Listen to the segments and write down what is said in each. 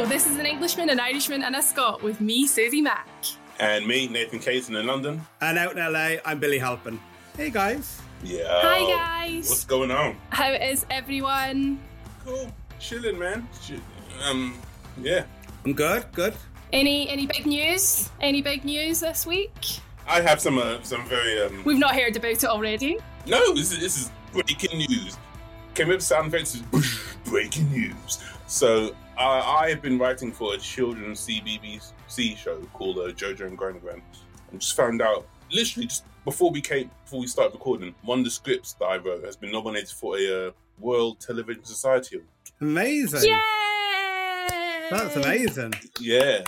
Hello, this is an Englishman, an Irishman, and a Scot with me, Suzie Mack. And me, Nathan Caton in London. And out in LA, I'm Billy Halpin. Hey guys. Yeah. Hi, guys. What's going on? How is everyone? Cool. Chilling, man. Um, yeah. I'm good, good. Any any big news? Any big news this week? I have some uh, some very um. We've not heard about it already. No, this is, this is breaking news. Came up sound effects. is Breaking news. So uh, I have been writing for a children's CBBC show called uh, JoJo and Gran Gran, and just found out literally just before we came before we started recording, one of the scripts that I wrote has been nominated for a uh, Royal Television Society Award. Amazing. Yay! That's amazing. Yeah.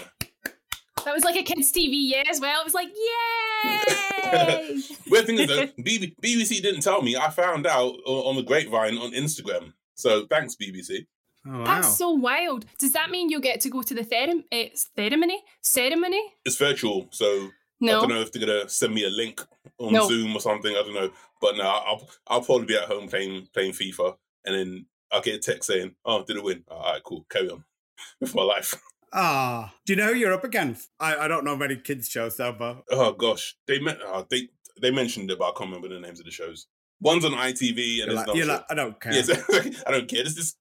That was like a kids' TV year as well. It was like, yay! Weird thing is though, BBC didn't tell me. I found out on the grapevine on Instagram. So thanks, BBC. Oh wow. That's so wild. Does that mean you'll get to go to the ther- uh, ceremony? Ceremony? It's virtual, so I don't know if they're gonna send me a link on No. Zoom or something. I don't know, but no, I'll I'll probably be at home playing playing FIFA, and then I'll get a text saying, "Oh, did it win? All right, cool, carry on with my life." Ah, do you know who you're up against? I, I don't know many kids shows though, but Oh gosh, they met. Oh, they they mentioned it, but I can't remember the names of the shows. One's on ITV, and you're there's like, another you're show- like, I don't care. Yes, I don't care. This is just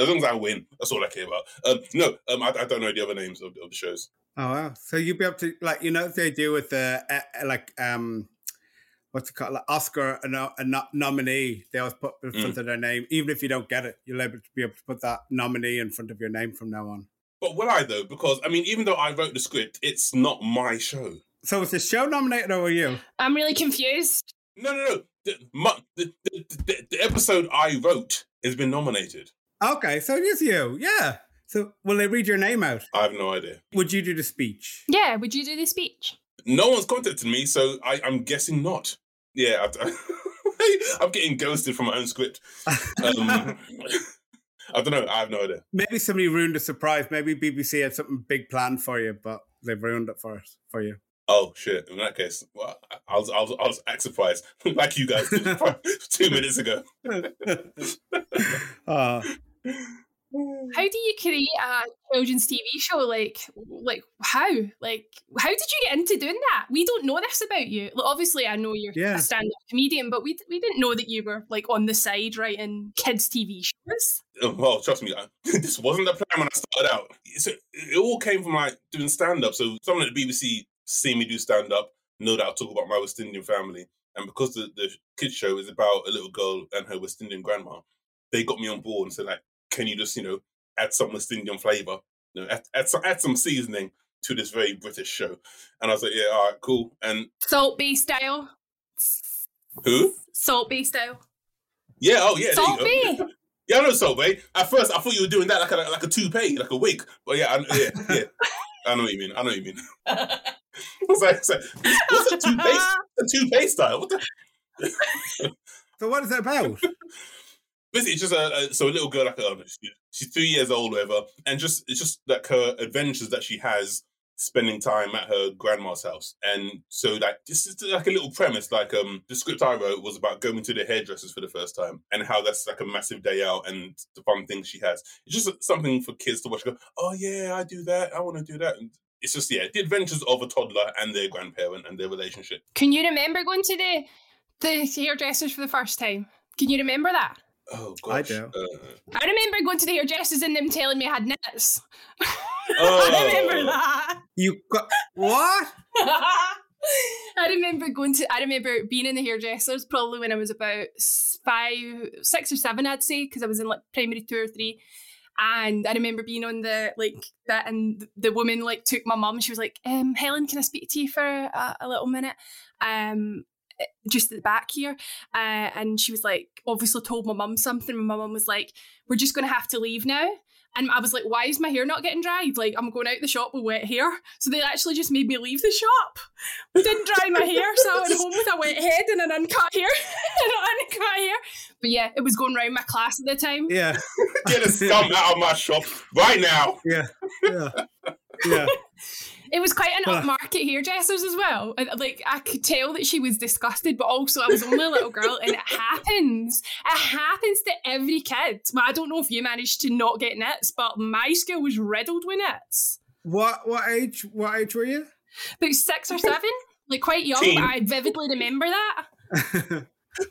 as long as I win. That's all I care about. Um, no, um, I, I don't know the other names of, of the shows. Oh wow! So you'd be able to like you know what they do with the uh, uh, like um what's it called like Oscar a, no, a no- nominee they always put in Mm. front of their name even if you don't get it you'll able to be able to put that nominee in front of your name from now on. But will I though? Because I mean, even though I wrote the script, it's not my show. So was the show nominated or were you? I'm really confused. No, no, no. The, my, the, the, the, the episode I wrote has been nominated. Okay, so it is you. Yeah. So will they read your name out? I have no idea. Would you do the speech? Yeah, would you do the speech? No one's contacted me, so I, I'm guessing not. Yeah, I, I'm getting ghosted from my own script. Um, I don't know. I have no idea. Maybe somebody ruined the surprise. Maybe BBC had something big planned for you, but they've ruined it for us for you. Oh shit! In that case, well, I was I was I was act surprised, like you guys did two minutes ago. Uh, Mm. How do you create a children's TV show? Like, like how? Like, how did you get into doing that? We don't know this about you. Like, obviously, I know you're Yeah. a stand-up comedian, but we we didn't know that you were like on the side writing kids' TV shows. Oh, Well, trust me, I, this wasn't the plan when I started out. So it all came from like doing stand up. So someone at the BBC see me do stand up, know that I talk about my West Indian family, and because the the kids show is about a little girl and her West Indian grandma, they got me on board and said like, can you just you know add some West Indian flavor, you know, add add some, add some seasoning to this very British show, and I was like, yeah, all right, cool. And Salt Bae style. who? Salt Bae style. Yeah, oh yeah, Salt there you go. Bay. Yeah, I know Salt Bae. At first, I thought you were doing that like a like a toupee, like a wig. But yeah, I, yeah, yeah. I know what you mean. I know what you mean. I was like, it's like, what's a toupee? A toupee style? What the? so what is that about? Basically, just a, a so a little girl like um, she, she's three years old, or whatever, and just it's just like her adventures that she has spending time at her grandma's house, and so like this is like a little premise. Like um, the script I wrote was about going to the hairdressers for the first time, and how that's like a massive day out, and the fun things she has. It's just something for kids to watch. Go, oh yeah, I do that. I want to do that. And it's just yeah, the adventures of a toddler and their grandparent and their relationship. Can you remember going to the the hairdressers for the first time? Can you remember that? Oh gosh, I do. Uh, I remember going to the hairdressers and them telling me I had nits. Oh. I remember that. You got what? I remember going to. I remember being in the hairdressers probably when I was about five, six or seven, I'd say, because I was in like primary two or three. And I remember being on the like that, and the woman like took my mum. She was like, um, "Helen, can I speak to you for a, a little minute?" Um, just at the back here, uh, and she was like, obviously told my mum something. My mum was like, "We're just going to have to leave now." And I was like, why is my hair not getting dried? Like, I'm going out the shop with wet hair. So they actually just made me leave the shop. Didn't dry my hair, so I went home with a wet head and an uncut hair. and an uncut hair. But yeah, it was going round my class at the time. Yeah, get a scum out of my shop right now. yeah, yeah, yeah. It was quite an Well- uh, upmarket hairdressers as well. And, uh, Like, I could tell that she was disgusted, but also I was only a little girl, and it happens. It happens to every kid. Well, I don't know if you managed to not get nits, but my school was riddled with nits. What what age? What age were you? about six or seven, like quite young, Teen. but I vividly remember that.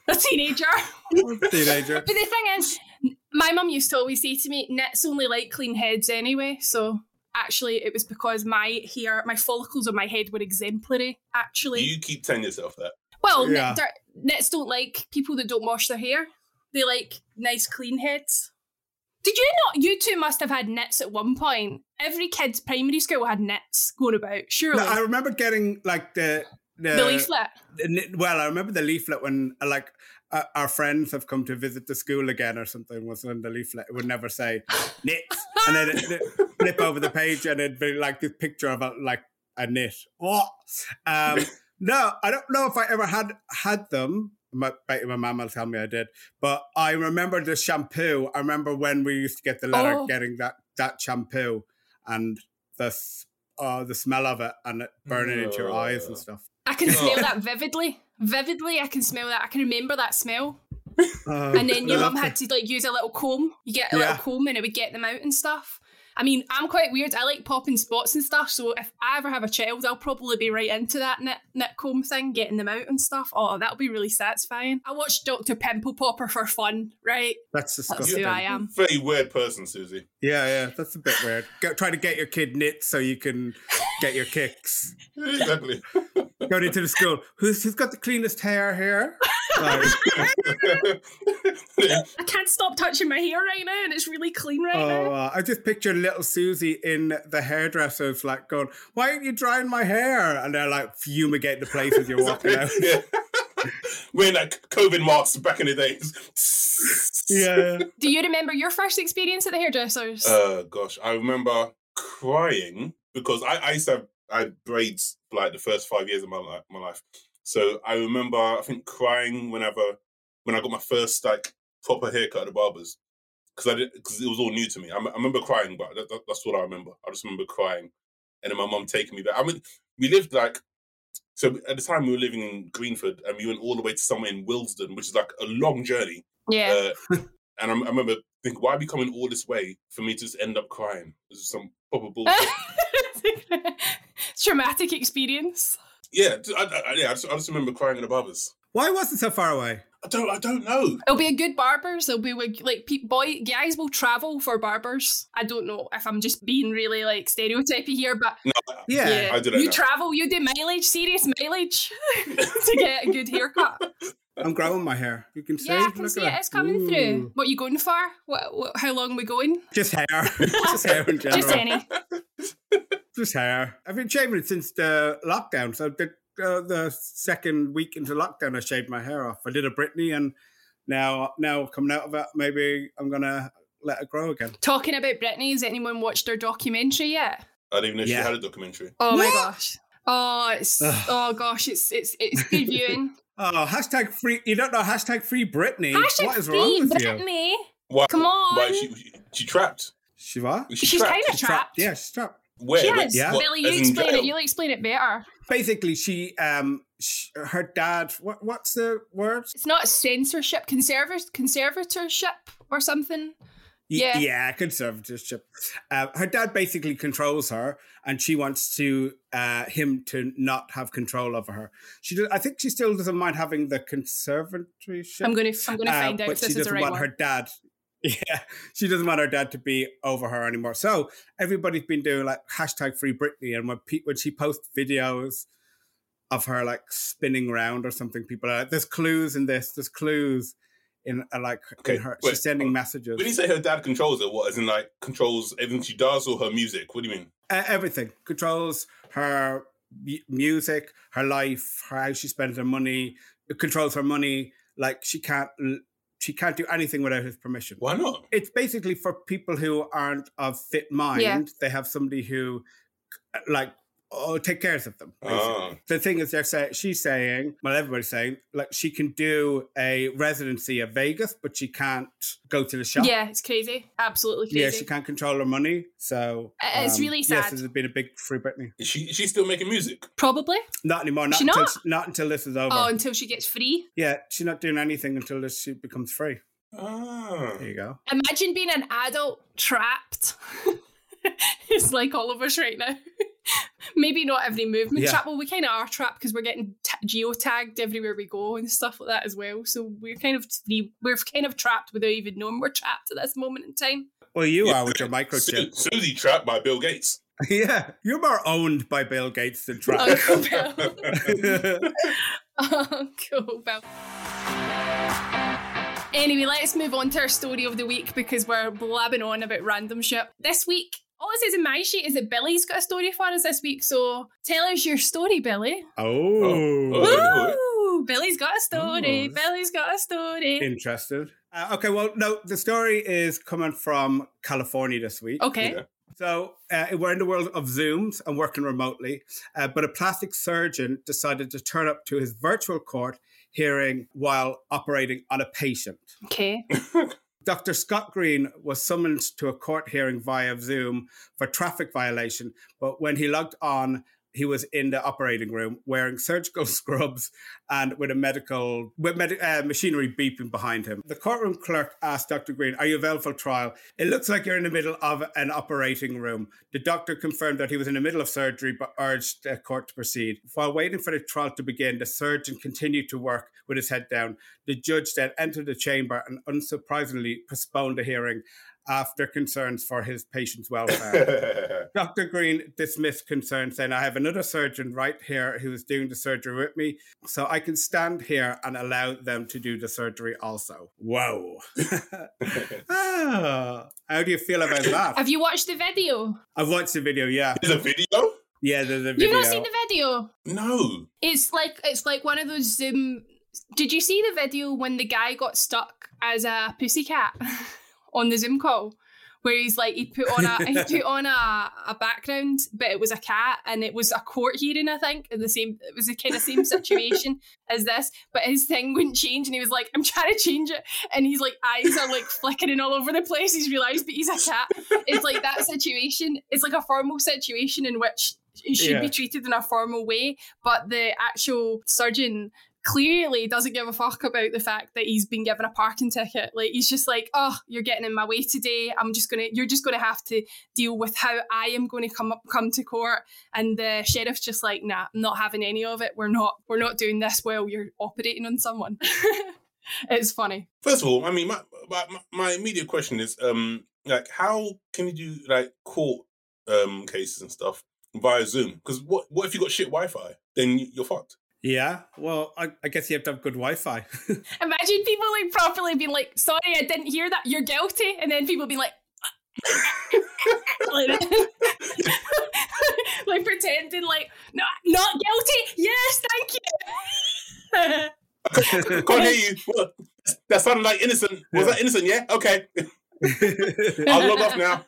A teenager. Teenager. But the thing is, my mum used to always say to me, nits only like clean heads anyway. So actually, it was because my hair, my follicles on my head were exemplary, actually. You keep telling yourself that. well, Yeah. nit- they're- nits don't like people that don't wash their hair. They like nice clean heads. Did you not? You two must have had nits at one point. Every kid's primary school had nits going about, surely. No, I remember getting like the the, the leaflet. the Well, I remember the leaflet when like uh, our friends have come to visit the school again or something. Was in the leaflet. It would never say nits, and then it, it flip over the page and it'd be like this picture of a, like a nit. What? Um, no, I don't know if I ever had had them. My, bet my mum will tell me I did, but I remember the shampoo. I remember when we used to get the letter Oh. getting that that shampoo and the uh, the smell of it and it burning into your eyes and stuff. I can feel Oh. that vividly. Vividly, I can smell that. I can remember that smell. Uh, And then your I mum had to like use a little comb. You get a Yeah. little comb and it would get them out and stuff. I mean, I'm quite weird. I like popping spots and stuff. So if I ever have a child, I'll probably be right into that nit, nit comb thing, getting them out and stuff. Oh, that'll be really satisfying. I watched Dr. Pimple Popper for fun, right? That's disgusting. That's disgusting. who I am. Very weird person, Suzie. Yeah, yeah, that's a bit weird. Go, try to get your kid nit so you can get your kicks. Exactly. Going into the school. Who's who's got the cleanest hair here? Like, I can't stop touching my hair right now and it's really clean right oh, now. uh, I just picture little Suzie in the hairdressers, like going, "Why aren't you drying my hair?" And they're like fumigate the place as you're walking out. yeah. Wearing like COVID masks back in the days. Yeah, Do you remember your first experience at the hairdressers? Uh, gosh, I remember crying because I, I used to have I had braids like the first five years of my life. My life. So I remember, I think, crying whenever when I got my first like proper haircut at the barbers because I did because it was all new to me. I, m- I remember crying, but that, that- that's what I remember. I just remember crying, and then my mum taking me back. I mean, we lived like so at the time we were living in Greenford, and we went all the way to somewhere in Willesden, which is like a long journey. yeah. Uh, and I, I remember thinking, why are we coming all this way for me to just end up crying? This is some proper bullshit. Traumatic experience. yeah, I, I, yeah. I just, I just remember crying at the barbers. why was it so far away? I don't, I don't know. It'll be a good barbers. It'll be like, like pe- boy guys will travel for barbers. I don't know if I'm just being really like stereotypy here, but No, Yeah, I do that you now. travel, you do mileage, serious mileage to get a good haircut. I'm growing my hair. You can see. yeah, I can Look see it. It's coming Ooh. through. What are you going for? What, what? How long are we going? Just hair. just hair in general. Just any. Just hair. I've been shaving it since the lockdown. So the uh, the second week into lockdown, I shaved my hair off. I did a Britney, and now now coming out of it, maybe I'm gonna let it grow again. Talking about Britney, has anyone watched her documentary yet? I didn't even know she had a documentary. Oh my gosh. Oh, it's oh gosh, it's it's it's good viewing. Oh, hashtag free. You don't know hashtag free Britney. Hashtag what is free wrong with you? Britney. Come on. Why she, she, she trapped? She what? Was she She's trapped? kind of She's trapped. Yeah, she's trapped. Where? She Like. Yeah. Billy, you as explain it. You'll explain it better. Basically, she um, sh her dad. What what's the word? It's not censorship, conserva- conservatorship or something. Yeah. yeah, conservatorship. Uh, her dad basically controls her, and she wants to uh, him to not have control over her. She, does, I think, she still doesn't mind having the conservatorship. I'm gonna I'm gonna Uh, find out but if this she doesn't want one. her dad. Yeah, she doesn't want her dad to be over her anymore. So everybody's been doing like hashtag Free Britney, and when pe- when she posts videos of her like spinning around or something, people are like, "There's clues in this. There's clues in uh, like Okay, in her. wait, she's sending messages. When you say her dad controls her, what? As in, like, controls everything she does or her music? What do you mean? uh, everything controls her mu- music, her life, her how she spends her money. It controls her money. Like she can't she can't do anything without his permission. Why not? It's basically for people who aren't of fit mind. Yeah. They have somebody who like oh take cares of them. basically. Ah. The thing is, they're saying she's saying, well, everybody's saying, like she can do a residency at Vegas, but she can't go to the shop. Yeah, it's crazy. Absolutely crazy. Yeah, she can't control her money. So Uh, it's really sad. Yes, sad. there's been a big free Britney. Is she, is she still making music? Probably. Not anymore. Not She until not? not until this is over. Oh, until she gets free. yeah, she's not doing anything until this she becomes free. Ah. There you go. Imagine being an adult trapped. it's like all of us right now. Maybe not every movement Yeah. trapped. Well, we kind of are trapped because we're getting t- geotagged everywhere we go and stuff like that as well. So we're kind of free. We're kind of trapped without even knowing we're trapped at this moment in time. Well, you Yeah. are with your microchip. Su- Susie trapped by Bill Gates. yeah, you're more owned by Bill Gates than trapped. Uncle Bill. Uncle Bill. Anyway, let's move on to our story of the week because we're blabbing on about random shit. This week, all it says in my sheet is that Billy's got a story for us this week. So tell us your story, Billy. oh, Oh. Woo! Billy's got a story. Oh. Billy's got a story. interested. Uh, okay, well, no, the story is coming from California this week. Okay. Yeah. So uh, we're in the world of Zooms and working remotely, uh, but a plastic surgeon decided to turn up to his virtual court hearing while operating on a patient. Okay. Dr. Scott Green was summoned to a court hearing via Zoom for traffic violation, but when he logged on, he was in the operating room wearing surgical scrubs and with a medical with med- uh, machinery beeping behind him. The courtroom clerk asked Dr. Green, "Are you available for trial?" It looks like you're in the middle of an operating room. The doctor confirmed that he was in the middle of surgery, but urged the court to proceed. While waiting for the trial to begin, the surgeon continued to work with his head down. The judge then entered the chamber and unsurprisingly postponed the hearing after concerns for his patient's welfare. Dr. Green dismissed concerns, saying, I have another surgeon right here who is doing the surgery with me, so I can stand here and allow them to do the surgery also. Whoa. ah, how do you feel about that? Have you watched the video? I've watched the video, yeah. There's a video? Yeah, there's a video. You've not seen the video? No. It's like it's like one of those Zoom. Did you see the video when the guy got stuck as a pussycat on the Zoom call, where he's like he put on a he put on a, a background, but it was a cat and it was a court hearing. I think in the same it was the kind of same situation as this, but his thing wouldn't change, and he was like, "I'm trying to change it," and he's like eyes are like flickering all over the place. He's realised, but he's a cat. It's like that situation. It's like a formal situation in which it should Yeah. be treated in a formal way, but the actual surgeon clearly doesn't give a fuck about the fact that he's been given a parking ticket. Like he's just like, oh, you're getting in my way today. I'm just gonna, you're just gonna have to deal with how I am going to come up, come to court. And the sheriff's just like, nah, I'm not having any of it. We're not, we're not doing this while you're operating on someone. it's funny. First of all, I mean, my, my my immediate question is, um, like, how can you do like court um cases and stuff via Zoom? Because what what if you got shit Wi-Fi? Then you're fucked. Yeah, well, I, I guess you have to have good Wi Fi. Imagine people like properly being like, sorry, I didn't hear that. You're guilty. And then people being like, like, like pretending like, no, not guilty. Yes, thank you. Can't hear you. What? That sounded like innocent. Was that innocent? Yeah. Okay. I'll log off now.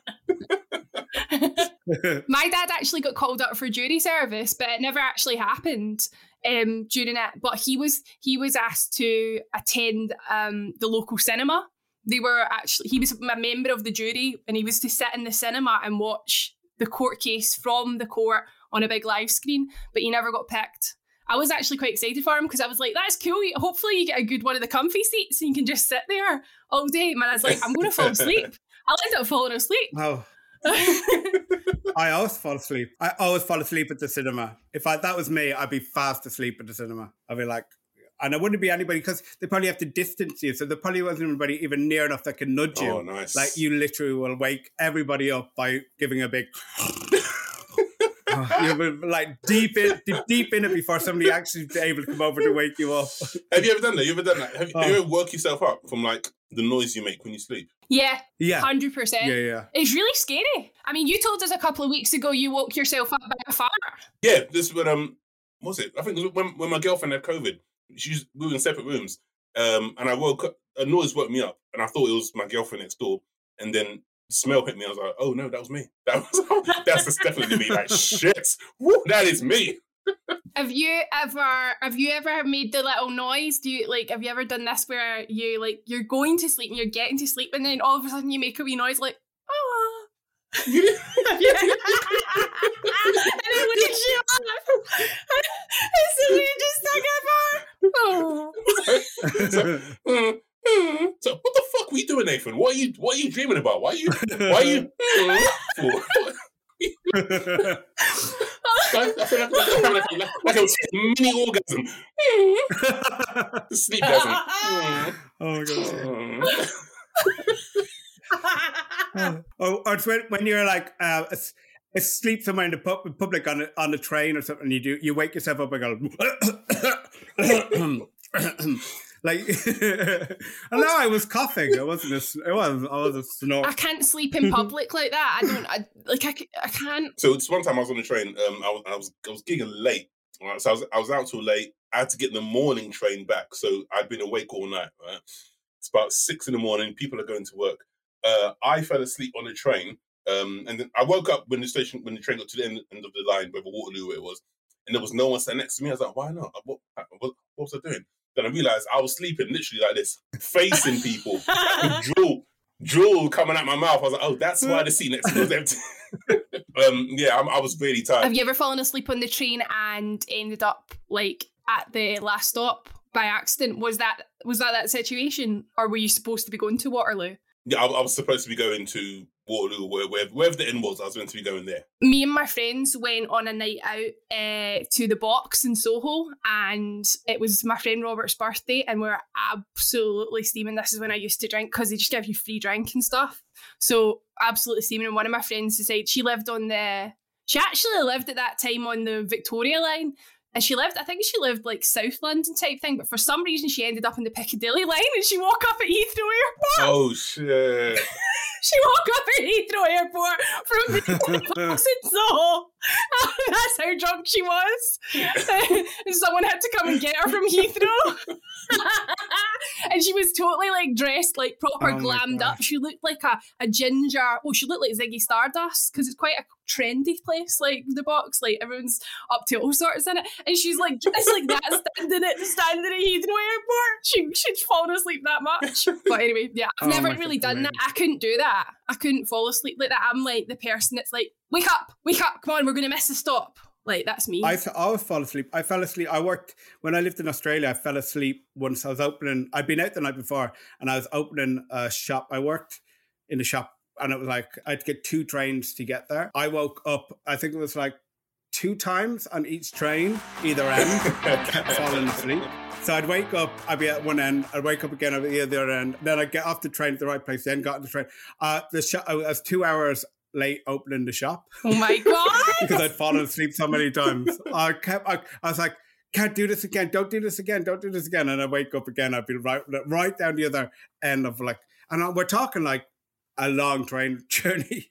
My dad actually got called up for jury service, but it never actually happened um, during it. But he was he was asked to attend um, the local cinema. They were actually he was a member of the jury, and he was to sit in the cinema and watch the court case from the court on a big live screen. But he never got picked. I was actually quite excited for him because I was like, that's cool. Hopefully, you get a good one of the comfy seats and you can just sit there all day. Man, I was like, I'm going to fall asleep. I'll end up falling asleep. Oh. I always fall asleep. I always fall asleep at the cinema. If I, that was me, I'd be fast asleep at the cinema. I'd be like, and I wouldn't be anybody because they probably have to distance you, so there probably wasn't anybody even near enough that can nudge oh, you. Oh, nice. Like you literally will wake everybody up by giving a big. You'll be like deep in, deep in it before somebody actually is able to come over to wake you up. Have you ever done that? You ever done that? Have, Oh. have you ever woke yourself up from like the noise you make when you sleep? yeah, Yeah, 100%. yeah, yeah. It's really scary. I mean, you told us a couple of weeks ago you woke yourself up by a fire. Yeah, this is when um, what was it? I think it was when when my girlfriend had COVID. She's we were in separate rooms, um, and I woke up. A noise woke me up, and I thought it was my girlfriend next door. And then the smell hit me. I was like, "Oh no, that was me. That was that's definitely me." Like shit, Woo, that is me. Have you ever have you ever made the little noise? Do you like have you ever done this where you like you're going to sleep and you're getting to sleep and then all of a sudden you make a wee noise like oh and you shoot off and so you just stuck up oh so, mm, mm. So what the you doing, Nathan? What are you what are you dreaming about? Why are you why are you for? I feel like, like, like, like a mini orgasm. Sleep gasm. Mm, oh my god. Oh, or it's when, when you're like uh, asleep somewhere in the pub- public on a, on a train or something, you do you wake yourself up and go like. I know I was coughing. It wasn't. A, s- it was. I was a snort. I can't sleep in public like that. I don't. I, like I, c- I can't. So this one time I was on the train. Um, I was I was I was gigging late. Right? So I was I was out till late. I had to get the morning train back. So I'd been awake all night. Right? It's about six in the morning. People are going to work. Uh, I fell asleep on the train. Um, and then I woke up when the station when the train got to the end, end of the line, whether Waterloo it was, and there was no one sat next to me. I was like, why not? What what, what was I doing? Then I realized I was sleeping literally like this, facing people, drool, drool coming out my mouth. I was like, oh, that's why the seat next to me was empty. um, yeah, I'm, I was really tired. Have you ever fallen asleep on the train and ended up like at the last stop by accident? Was that was that that situation, or were you supposed to be going to Waterloo? Yeah, I, I was supposed to be going to Waterloo, where, where, wherever the end was. I was meant to be going there. Me and my friends went on a night out uh, to the box in Soho, and it was my friend Robert's birthday, and we were absolutely steaming. This is when I used to drink because they just give you free drink and stuff. So absolutely steaming. And one of my friends decided she lived on the. She actually lived at that time on the Victoria line. And she lived, I think she lived like South London type thing, but for some reason she ended up in the Piccadilly line and she woke up at Heathrow Airport. Oh shit! She woke up at Heathrow Airport from the box in Soho. That's how drunk she was. and someone had to come and get her from Heathrow. and she was totally like dressed like proper Oh glammed up. She looked like a, a ginger. Oh, she looked like Ziggy Stardust because it's quite a trendy place, like the box. Like everyone's up to all sorts in it. And she's like dressed like that, standing at standing at Heathrow Airport. She she'd fallen asleep that much. But anyway, yeah, I've Oh never really God, done that. I couldn't do that. I couldn't fall asleep like that. I'm like the person that's like, wake up, wake up, come on, we're gonna miss the stop. Like that's me. I, I always fall asleep. I fell asleep. I worked when I lived in Australia. I fell asleep once. I was opening. I'd been out the night before, and I was opening a shop. I worked in the shop, and it was like I had to get two trains to get there. I woke up. I think it was like two times on each train, either end. I kept falling asleep. So I'd wake up, I'd be at one end, I'd wake up again at the other end, then I'd get off the train at the right place, then got on the train. Uh, the shop, I was two hours late opening the shop oh my god. because I'd fallen asleep so many times. I kept, I, I was like, can't do this again. Don't do this again. Don't do this again. And I wake up again. I'd be right, right down the other end of like, and I- we're talking like a long train journey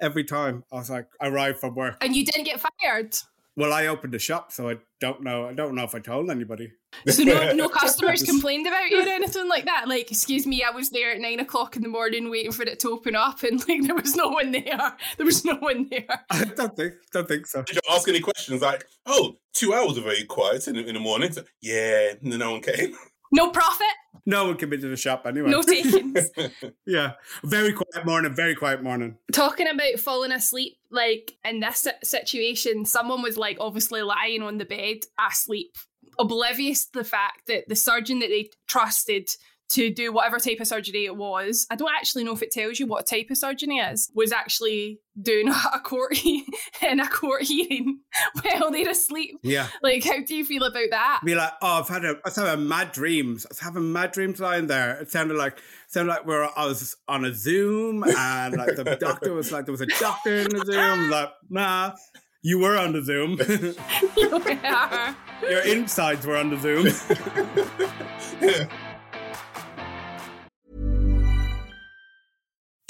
every time. I was like, I arrived from work. and you didn't get fired. Well, I opened the shop, so I don't know. I don't know if I told anybody. So no, no customers complained about you or anything like that. Like, excuse me, I was there at nine o'clock in the morning waiting for it to open up, and like there was no one there. There was no one there. I don't think, don't think so. Did you ask any questions like, oh, two hours are very quiet in, the- in the morning"? So, yeah, no one came. No profit, No one can be to the shop anyway. no takings. yeah. Very quiet morning. Very quiet morning. Talking about falling asleep, like in this situation, someone was like obviously lying on the bed asleep, oblivious to the fact that the surgeon that they trusted to do whatever type of surgery it was, I don't actually know if it tells you what type of surgery is, was actually doing a court he- in a court hearing while they're asleep. Yeah. Like, how do you feel about that? Be like, oh, I've had a, I was having mad dreams. I was having mad dreams lying there. It sounded like, sounded like we were, I was on a Zoom and like the doctor was like, there was a doctor in the Zoom. Like, nah, you were on the Zoom. Yeah. Your insides were on the Zoom.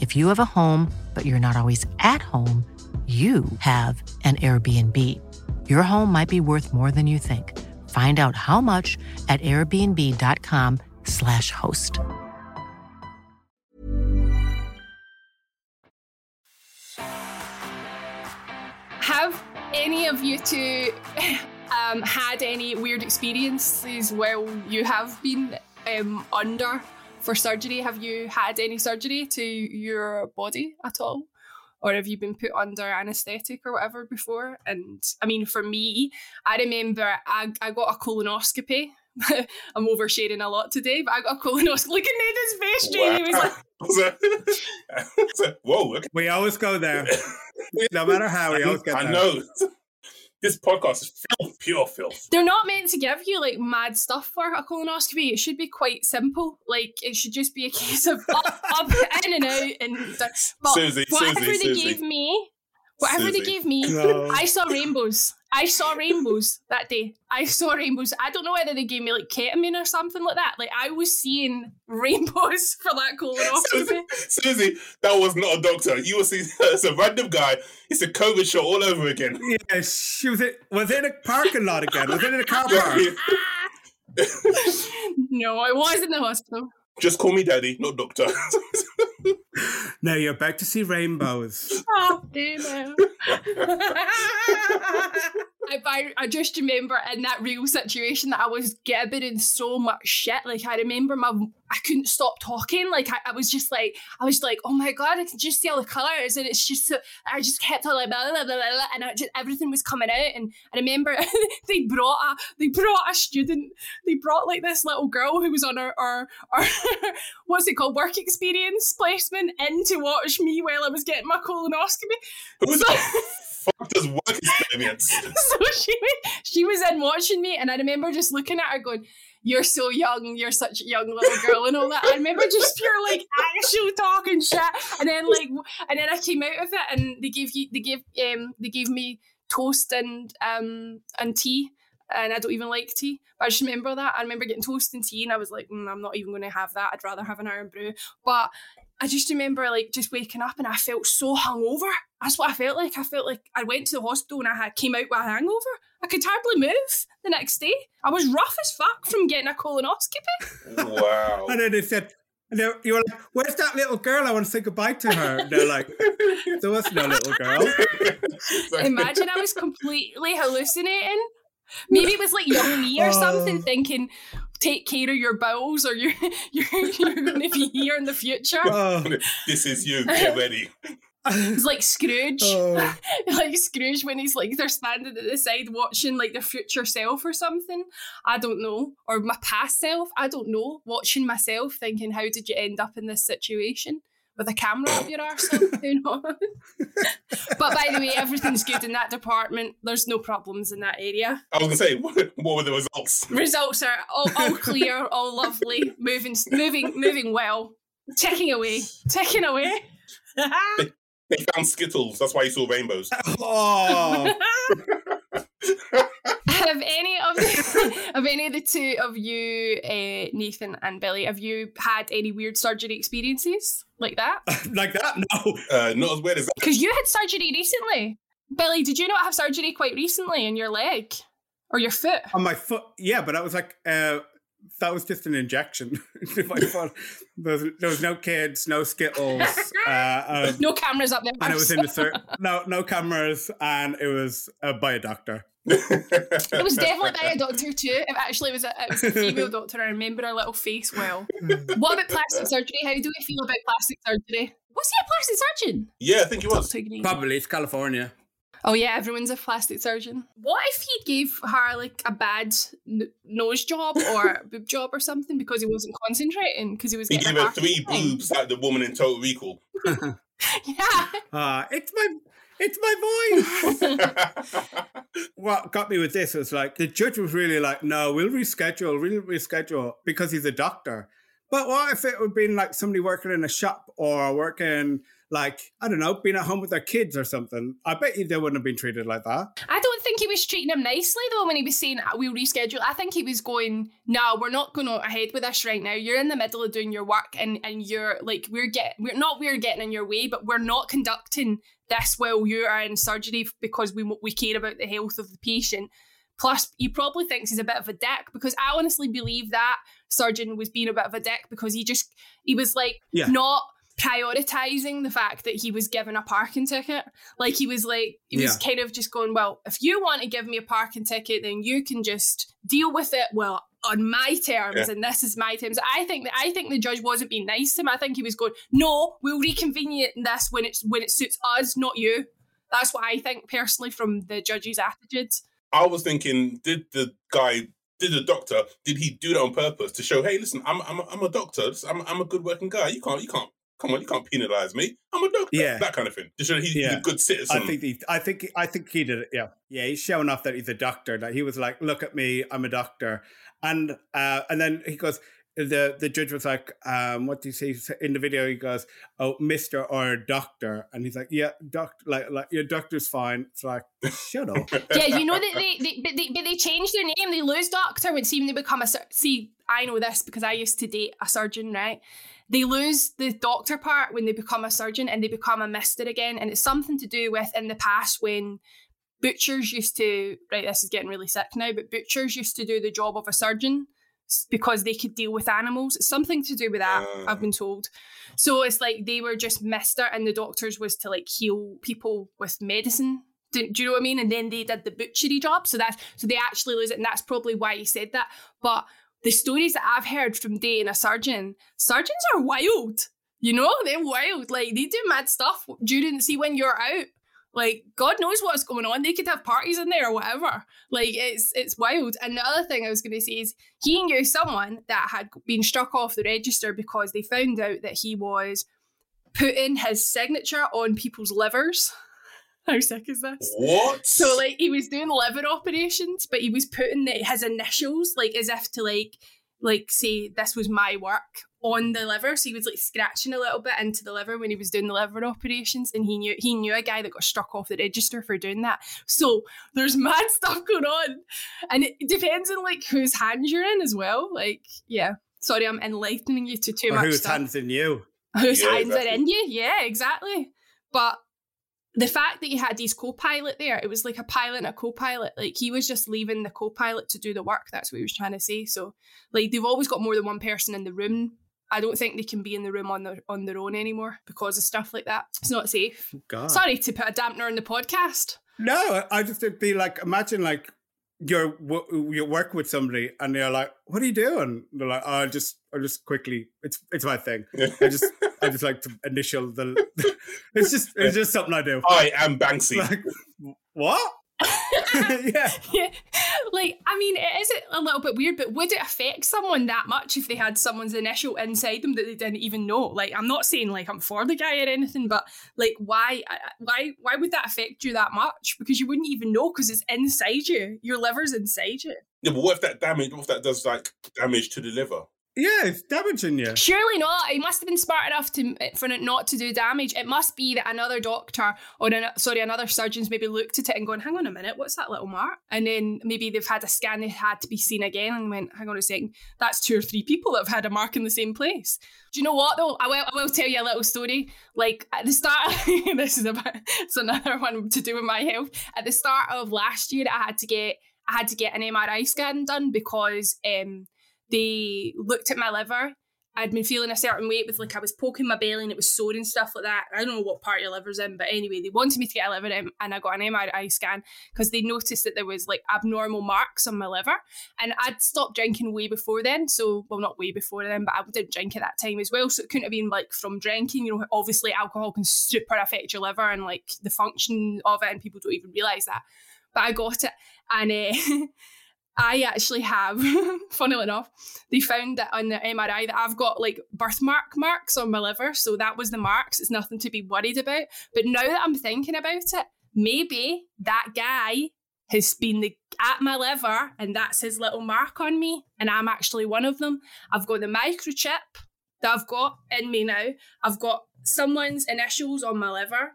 If you have a home, but you're not always at home, you have an Airbnb. Your home might be worth more than you think. Find out how much at airbnb.com/slash host. Have any of you two um, had any weird experiences while you have been um, under for surgery? Have you had any surgery to your body at all? Or have you been put under anaesthetic or whatever before? And I mean, for me, I remember I, I got a colonoscopy. I'm oversharing a lot today, but I got a colonoscopy. Look at Nathan's face, Jane. He was like, Was that- was that- Whoa, okay. we always go there. No matter how, we always get I there. know. This podcast is filth, pure filth. They're not meant to give you like mad stuff for a colonoscopy. It should be quite simple. Like it should just be a case of up, up in and out, and but Suzie, whatever Suzie, they Suzie. gave me, whatever they gave me, No. I saw rainbows. I saw rainbows that day. I saw rainbows. I don't know whether they gave me like ketamine or something like that. Like I was seeing rainbows for that colonoscopy. Suzie, Suzie, that was not a doctor. You will see it's a random guy. It's a COVID shot all over again. Yeah, she was it was it in a parking lot again? Was it in a car park? no, I was in the hospital. Just call me daddy, not doctor. now you're about to see rainbows. Oh, damn I, I, I just remember in that real situation that I was gibbering so much shit. Like I remember my I couldn't stop talking. Like I, I was just like I was like, oh my god, I can just see all the colours, and it's just so, I just kept on like blah blah blah blah, and I just, everything was coming out. And I remember they brought a they brought a student. They brought like this little girl who was on our our, our what's it called work experience in to watch me while I was getting my colonoscopy. Who So- fuck does work experience? so she she was in watching me, and I remember just looking at her going, "You're so young. You're such a young little girl," and all that. I remember just pure like actual talking shit, and then like, and then I came out of it, and they gave you they gave um they gave me toast and um and tea. And I don't even like tea. But I just remember that. I remember getting toast and tea, and I was like, mm, I'm not even going to have that. I'd rather have an Irn-Bru. But I just remember like just waking up and I felt so hungover. That's what I felt like. I felt like I went to the hospital and I had came out with a hangover. I could hardly move the next day. I was rough as fuck from getting a colonoscopy. Wow. And then they said, And they're- you were like, "Where's that little girl? I want to say goodbye to her." And they're like, "There was no little girl." Imagine I was completely hallucinating. Maybe it was like young me or oh. something, Oh. thinking, "Take care of your bowels, or you're you're you're going to be here in the future." Oh, this is you. Get ready. It's like Scrooge, oh. like Scrooge when he's like they're standing at the side watching like their future self or something. I don't know, or my past self. I don't know. Watching myself, thinking, "How did you end up in this situation?" With a camera up your arse, who knows? but by the way, everything's good in that department. There's no problems in that area. I was gonna say, what, what were the results? Results are all, all clear, all lovely, moving, moving, moving well. Ticking away, ticking away. They found Skittles. That's why you saw rainbows. oh. Have any of the, have any of the two of you, uh, Nathan and Billy, have you had any weird surgery experiences like that? like that? No. Uh, not as weird as that. Because you had surgery recently. Billy, did you not have surgery quite recently in your leg or your foot? On my foot, yeah, but that was like uh, that was just an injection. into my foot. There was, there was no kids, no skittles, uh, uh, No cameras up there. and it was in the cir- no no cameras, and it was uh, by a doctor. It was definitely by a doctor too. It actually was a, it was a female doctor. I remember her little face well. What about plastic surgery? How do we feel about plastic surgery? Was he a plastic surgeon? yeah, I think he was. Talk to me. Probably it's California. Oh yeah, everyone's a plastic surgeon. What if he gave her like a bad n- nose job or boob job or something because he wasn't concentrating because he was He gave her three thing? boobs like the woman in Total Recall. Yeah. Uh, it's my it's my voice. what got me with this was like the judge was really like, no, we'll reschedule, we'll reschedule because he's a doctor. But what if it would been like somebody working in a shop or working like I don't know, being at home with their kids or something? I bet you they wouldn't have been treated like that. I don't think he was treating him nicely though when he was saying "Uh, we'll reschedule. I think he was going, no, we're not going ahead with this right now. You're in the middle of doing your work and and you're like we're get we're not we're getting in your way, but we're not conducting this while you are in surgery because we we care about the health of the patient. Plus, he probably thinks he's a bit of a dick because I honestly believe that surgeon was being a bit of a dick because he just he was like Yeah. not prioritizing the fact that he was given a parking ticket. Like he was like he was Yeah. kind of just going, Well, if you want to give me a parking ticket, then you can just deal with it well on my terms Yeah. and this is my terms. I think that I think the judge wasn't being nice to him. I think he was going, No, we'll reconvene in this when it's when it suits us, not you. That's what I think personally from the judge's attitudes. I was thinking, did the guy, did the doctor, did he do that on purpose to show, hey, listen, I'm I'm a, I'm a doctor, I'm I'm a good working guy. You can't you can't come on, you can't penalize me. I'm a doctor. Yeah. that kind of thing. To show he's a good citizen. I think he, I think I think he did it. Yeah, yeah. He's showing off that he's a doctor. That he was like, "Look at me, I'm a doctor," and uh, and then he goes. The the judge was like, um, "What do you say in the video?" He goes, "Oh, Mister or Doctor," and he's like, "Yeah, doctor. Like like your doctor's fine." It's like, shut up. yeah, you know that they, they, but they, but they changed their name. They lose doctor when see when they become a see. I know this because I used to date a surgeon, right? They lose the doctor part when they become a surgeon and they become a mister again, and it's something to do with in the past when butchers used to right. This is getting really sick now, but butchers used to do the job of a surgeon because they could deal with animals. It's something to do with that. Ah. I've been told. So it's like they were just mister, and the doctors was to like heal people with medicine. Do, do you know what I mean? And then they did the butchery job, so that's so they actually lose it, and that's probably why he said that. But the stories that I've heard from dating a surgeon, surgeons are wild. You know, they're wild. Like they do mad stuff during see when you're out. Like God knows what's going on. They could have parties in there or whatever. Like it's it's wild. And the other thing I was going to say is he knew someone that had been struck off the register because they found out that he was putting his signature on people's livers. How sick is this? what? So like he was doing liver operations, but he was putting the, his initials like as if to like like say this was my work on the liver. So he was like scratching a little bit into the liver when he was doing the liver operations, and he knew he knew a guy that got struck off the register for doing that. So there's mad stuff going on, and it depends on like whose hands you're in as well. Like yeah, sorry, I'm enlightening you to too or much whose stuff hands in you? whose Yeah, hands are in you. Yeah, exactly. But the fact that he had his co-pilot there, it was like a pilot and a co-pilot. Like he was just leaving the co-pilot to do the work. That's what he was trying to say. So like they've always got more than one person in the room I don't think they can be in the room on their on their own anymore because of stuff like that. It's not safe. Oh, God. Sorry to put a dampener on the podcast. No, I just would be like, imagine like you're w- you work with somebody and they're like, "What are you doing?" They're like, "Oh, I just, I just quickly, it's it's my thing. I just, I just like to initial the. it's just, it's just something I do. I am Banksy. Like, what? yeah. yeah. Like, I mean, it is a little bit weird, but would it affect someone that much if they had someone's initial inside them that they didn't even know? Like, I'm not saying like I'm for the guy or anything, but like, why, why, why would that affect you that much? Because you wouldn't even know because it's inside you. Your liver's inside you. Yeah, but what if that damage? What if that does like damage to the liver? Yeah, it's damaging you. Surely not. He must have been smart enough to for it not to do damage. It must be that another doctor or an, sorry, another surgeon's maybe looked at it and gone, "Hang on a minute, what's that little mark?" And then maybe they've had a scan, they had to be seen again, and went, "Hang on a second, that's two or three people that have had a mark in the same place." Do you know what though? I will, I will tell you a little story. Like at the start, this is about it's another one to do with my health. At the start of last year, I had to get I had to get an MRI scan done because. um they looked at my liver. I'd been feeling a certain way with like I was poking my belly and it was sore and stuff like that. I don't know what part your liver's in, but anyway, they wanted me to get a liver and I got an MRI scan because they noticed that there was like abnormal marks on my liver. And I'd stopped drinking way before then. So, well, not way before then, but I didn't drink at that time as well. So it couldn't have been like from drinking. You know, obviously alcohol can super affect your liver and like the function of it, and people don't even realize that. But I got it. And uh, I actually have, funnily enough, they found that on the MRI that I've got like birthmark marks on my liver. So that was the marks. It's nothing to be worried about. But now that I'm thinking about it, maybe that guy has been the, at my liver and that's his little mark on me. And I'm actually one of them. I've got the microchip that I've got in me now. I've got someone's initials on my liver.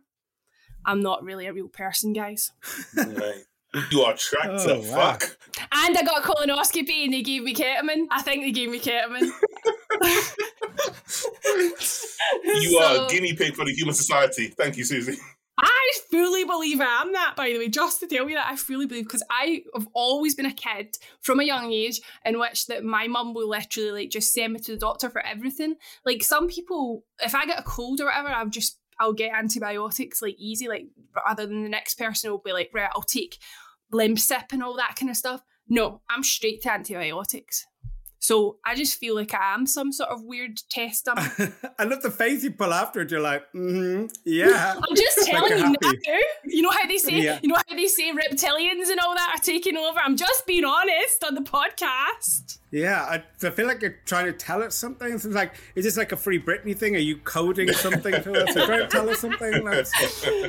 I'm not really a real person, guys. Right. You are tracked Oh, up. wow. Fuck. And I got a colonoscopy and they gave me ketamine. I think they gave me ketamine. You are a guinea pig for the human society. Thank you, Suzie. I fully believe I am that, by the way, just to tell you that I fully believe because I have always been a kid from a young age in which that my mum will literally like just send me to the doctor for everything. Like some people, if I get a cold or whatever, I'll just I'll get antibiotics like easy, like rather than the next person will be like, right, I'll take Lemsip and all that kind of stuff. No, I'm straight to antibiotics. So I just feel like I am some sort of weird test dummy. I love the face you pull after it. You're like, mm-hmm, yeah. I'm just Like telling you're you now. You know how they say, Yeah. you know how they say reptilians and all that are taking over. I'm just being honest on the podcast. Yeah, I, I feel like you're trying to tell us something. It's like, is this like a free Britney thing? Are you coding something to us? Trying to tell us something?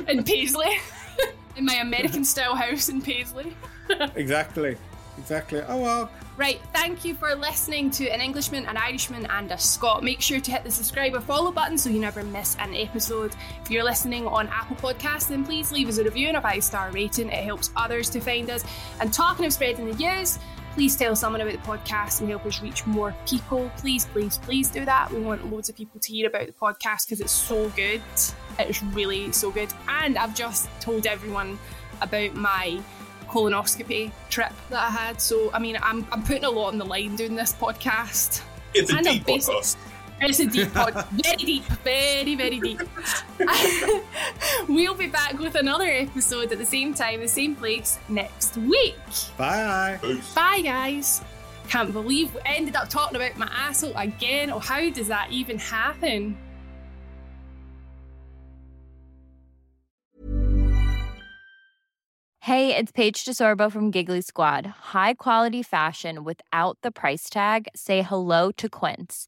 In Paisley, in my American style house in Paisley. exactly, exactly. Oh well. Right, thank you for listening to An Englishman, An Irishman, and a Scot. Make sure to hit the subscribe or follow button so you never miss an episode. If you're listening on Apple Podcasts, then please leave us a review and a five star rating. It helps others to find us. And talking of spreading the news, please tell someone about the podcast and help us reach more people. Please, please, please do that. We want loads of people to hear about the podcast because it's so good. It's really so good. And I've just told everyone about my colonoscopy trip that I had. So, I mean, I'm, I'm putting a lot on the line doing this podcast. It's a And deep podcast. It's a deep pod, very deep, very, very deep. we'll be back with another episode at the same time, the same place next week. Bye. Peace. Bye, guys. Can't believe we ended up talking about my asshole again. Oh, how does that even happen? Hey, it's Paige DeSorbo from Giggly Squad. High quality fashion without the price tag. Say hello to Quince.